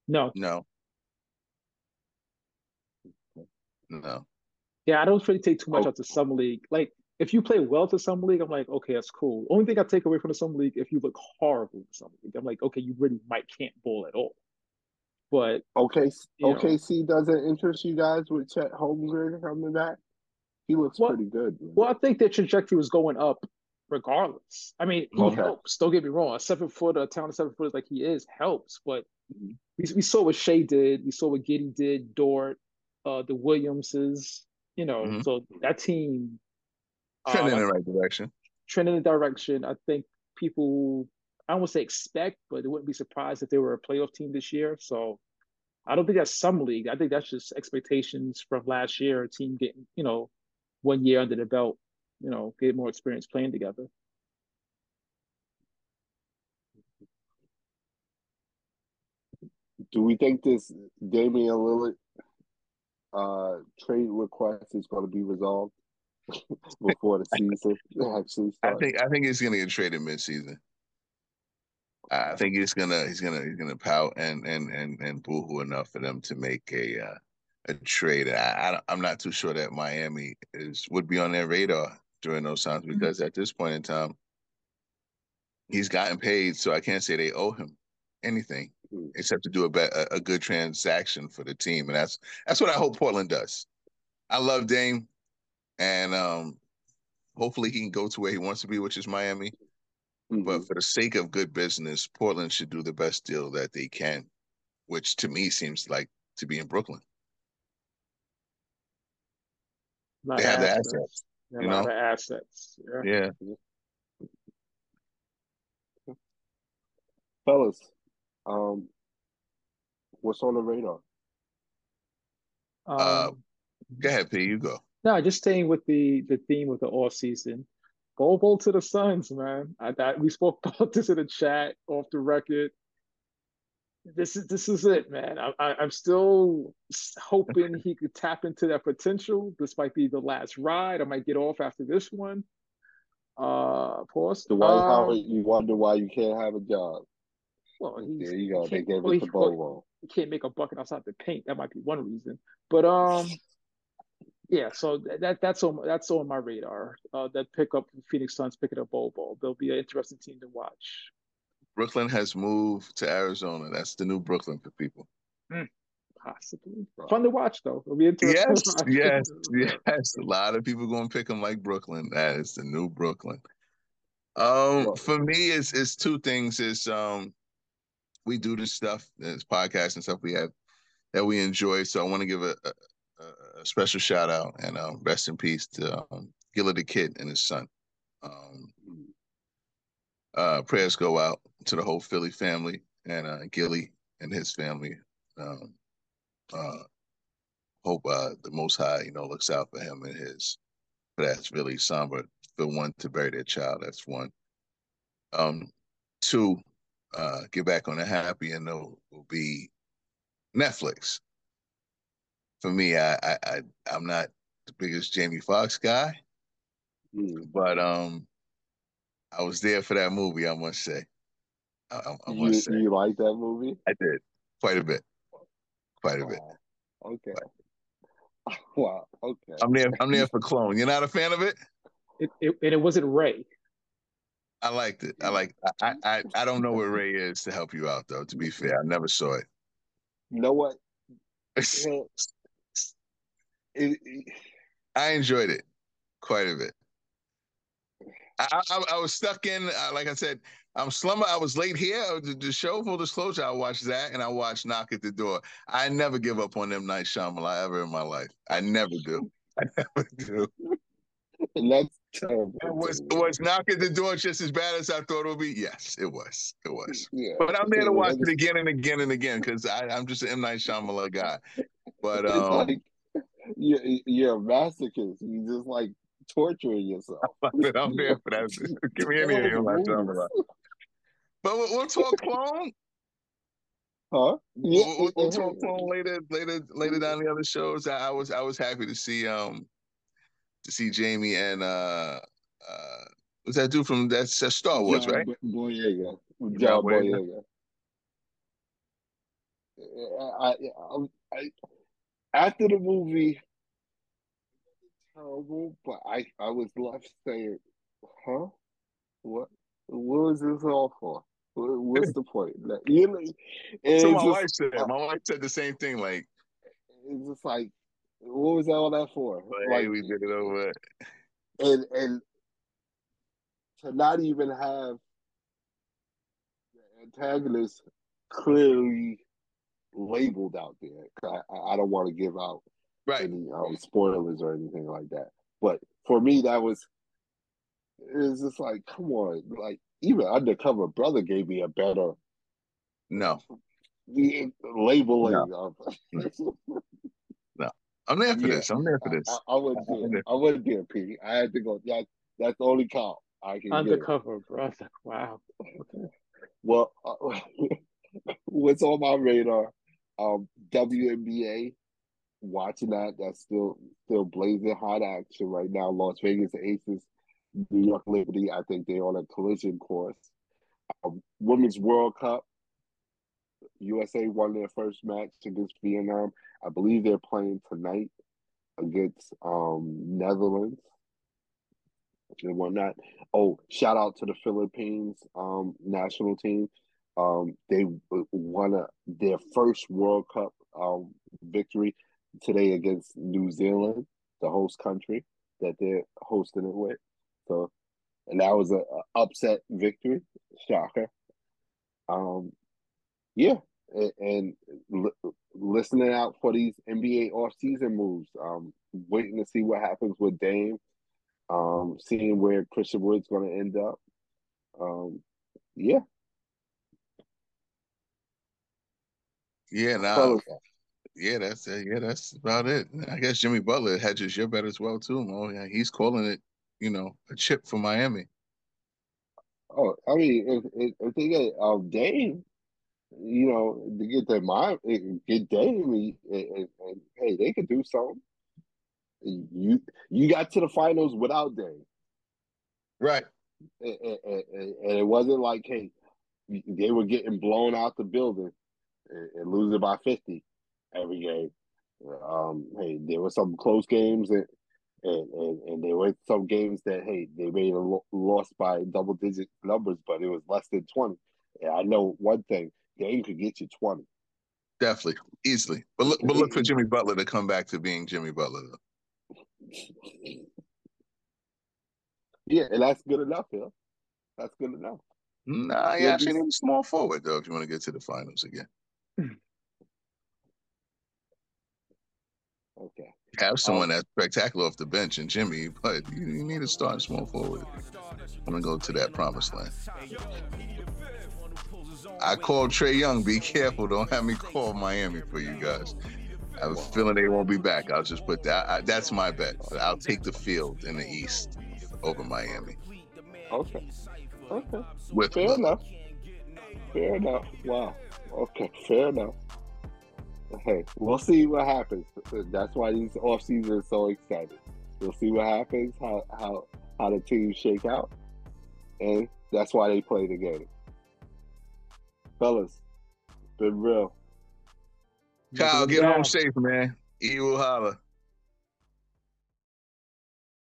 No, no, no. Yeah, I don't really take too much oh. out the summer league. Like if you play well to some league, I'm like, okay, that's cool. Only thing I take away from the summer league, if you look horrible in summer league, I'm like, okay, you really might can't bowl at all. But okay, OKC know, doesn't interest you guys with Chet Holmgren coming back. He looks well, pretty good. Man. Well, I think their trajectory was going up regardless. I mean, he okay. helps. Don't get me wrong. A seven footer, a talented seven footer like he is helps. But mm-hmm. we, we saw what Shai did. We saw what Giddey did. Dort, uh, the Williamses. You know, mm-hmm. so that team trending um, in the right direction. Trending in the direction. I think people, I don't say expect, but they wouldn't be surprised if they were a playoff team this year. So I don't think that's some league. I think that's just expectations from last year. A team getting, you know, one year under the belt, you know, get more experience playing together. Do we think this Damian Lillard uh, trade request is going to be resolved? before the season actually starts. I think I think he's gonna get traded midseason. I think he's gonna he's gonna he's gonna pout and and and and boohoo enough for them to make a uh, a trade. I, I am not too sure that Miami is would be on their radar during those times mm-hmm. because at this point in time, he's gotten paid, so I can't say they owe him anything mm-hmm. except to do a, be- a good transaction for the team, and that's that's what I hope Portland does. I love Dame and um, hopefully he can go to where he wants to be, which is Miami. Mm-hmm. But for the sake of good business, Portland should do the best deal that they can, which to me seems like to be in Brooklyn. they have assets. the assets. you know, assets. Yeah. yeah. Fellas, um, what's on the radar? Um, uh, go ahead, P. You go. No, just staying with the the theme of the off season. Go Bol to the Suns, man. I, I, we spoke about this in the chat off the record. This is this is it, man. I, I, I'm still hoping he could tap into that potential. This might be the last ride. I might get off after this one. Uh, pause. The White um, you wonder why you can't have a job. Well, there you go. They gave well, it the bowl. He can't make a bucket outside the paint. That might be one reason. But um, yeah, so that that's on that's on my radar. Uh, that pickup Phoenix Suns picking up Bol. They'll be an interesting team to watch. Brooklyn has moved to Arizona. That's the new Brooklyn for people. Mm, possibly fun to watch though. It'll be interesting. Yes, yes, yes. A lot of people going to pick them like Brooklyn. That is the new Brooklyn. Um, for me, it's it's two things. Is um, we do this stuff, this podcast and stuff we have that we enjoy. So I want to give a, a a special shout out and uh, rest in peace to um, Gillie the Kid and his son. Um, uh, prayers go out to the whole Philly family and uh, Gillie and his family. Um, uh, hope uh, the Most High, you know, looks out for him and his. But that's really somber The one to bury their child. That's one. Um, two, uh, get back on a happy and note will be Netflix for me, I, I, I I'm not the biggest Jamie Foxx guy, mm. but um, I was there for that movie. I must say. I, I must you, say. You like that movie? I did quite a bit. Quite a bit. Okay. Wow. Okay. I'm there. I'm there for Clone. You're not a fan of it? It, it and it wasn't Ray. I liked it. I like. I, I I don't know where Ray is to help you out though. To be fair, I never saw it. You know what? it, I enjoyed it quite a bit. I, I, I was stuck in, uh, like I said, I'm slumber. I was late here. Uh, the, the, show, full disclosure, I watched that and I watched Knock at the Door. I never give up on M Night Shyamalan ever in my life. I never do. I never do. That's terrible. Was was Knock at the Door just as bad as I thought it would be? Yes, it was. It was. Yeah. But I'm there to watch it again and again and again because I'm just an M Night Shyamalan guy. But um, like you're, you're a masochist. You just like torturing yourself. I'm there for that. Give me any of my But we'll, we'll talk clone. Huh? Yeah. We'll, we'll, talk clone later, later, later down the other shows. I, I, was, I was happy to see, um, to see Jamie and uh, uh, what's that dude from that's, that's Star Wars, John right? Boyega. John Boyega. I, I, I, after the movie, terrible, but I I was left saying, huh? What what was this all for? What's the point? Like, you know, so my just, wife said. Uh, my wife said the same thing. Like it's just like, what was that all that for? Like, hey, we did it over. And and to not even have the antagonist clearly labeled out there. I, I don't want to give out right. any um, spoilers or anything like that. But for me, that was it was just like, come on, like even Undercover Brother gave me a better no labeling no. of. no, I'm there for yeah, this. I'm there for this. I, I, I would do. I would do P. I had to go. Yeah, that's the only count I can. Undercover Brother. Wow. well, uh, what's on my radar? Um, WNBA watching that. That's still still blazing hot action right now. Las Vegas Aces, New York Liberty. I think they're on a collision course. Um, Women's World Cup. USA won their first match against Vietnam. I believe they're playing tonight against um, Netherlands and whatnot. Oh, shout out to the Philippines um, national team. Um, they won a, their first World Cup um, victory today against New Zealand, the host country that they're hosting it with. So, and that was a, a upset victory, shocker. Um, yeah, and, and listening out for these NBA off-season moves. Um, waiting to see what happens with Dame. Um, seeing where Christian Wood's going to end up. Um, yeah. Yeah, now yeah, that's it. Yeah, that's about it. I guess Jimmy Butler hedges your bet as well too, Mo. Yeah, he's calling it, you know, a chip for Miami. Oh, I mean, if if, they get um, Dame, you know, to get their mind, eh, get Dame, and, and, and, hey, they could do something. You you got to the finals without Dame, right? And, and, and it wasn't like, hey, they were getting blown out the building and, and losing by fifty every game. Um, hey, there were some close games and, and, and, and there were some games that hey they made a lo- loss by double digit numbers, but it was less than twenty. And I know one thing: game could get you twenty. Definitely, easily. But look, but look for Jimmy Butler to come back to being Jimmy Butler. Though. yeah, and that's good enough, yeah. That's good enough. Nah, you actually need a small forward though if you want to get to the finals again. Okay. Have someone um, that's spectacular off the bench and Jimmy, but you, you need to start small forward. I'm gonna go to that promised land. I called Trae Young. Be careful. Don't have me call Miami for you guys. I have a feeling they won't be back. I'll just put that. I, that's my bet. I'll take the field in the East over Miami. Okay. Okay. With fair love. enough. Fair enough. Wow. Okay. Fair enough hey, we'll see what happens. That's why these off season is so exciting. We'll see what happens, how how how the teams shake out. and that's why they play the game. Fellas, been real. Kyle, get home safe, man. Evil holla.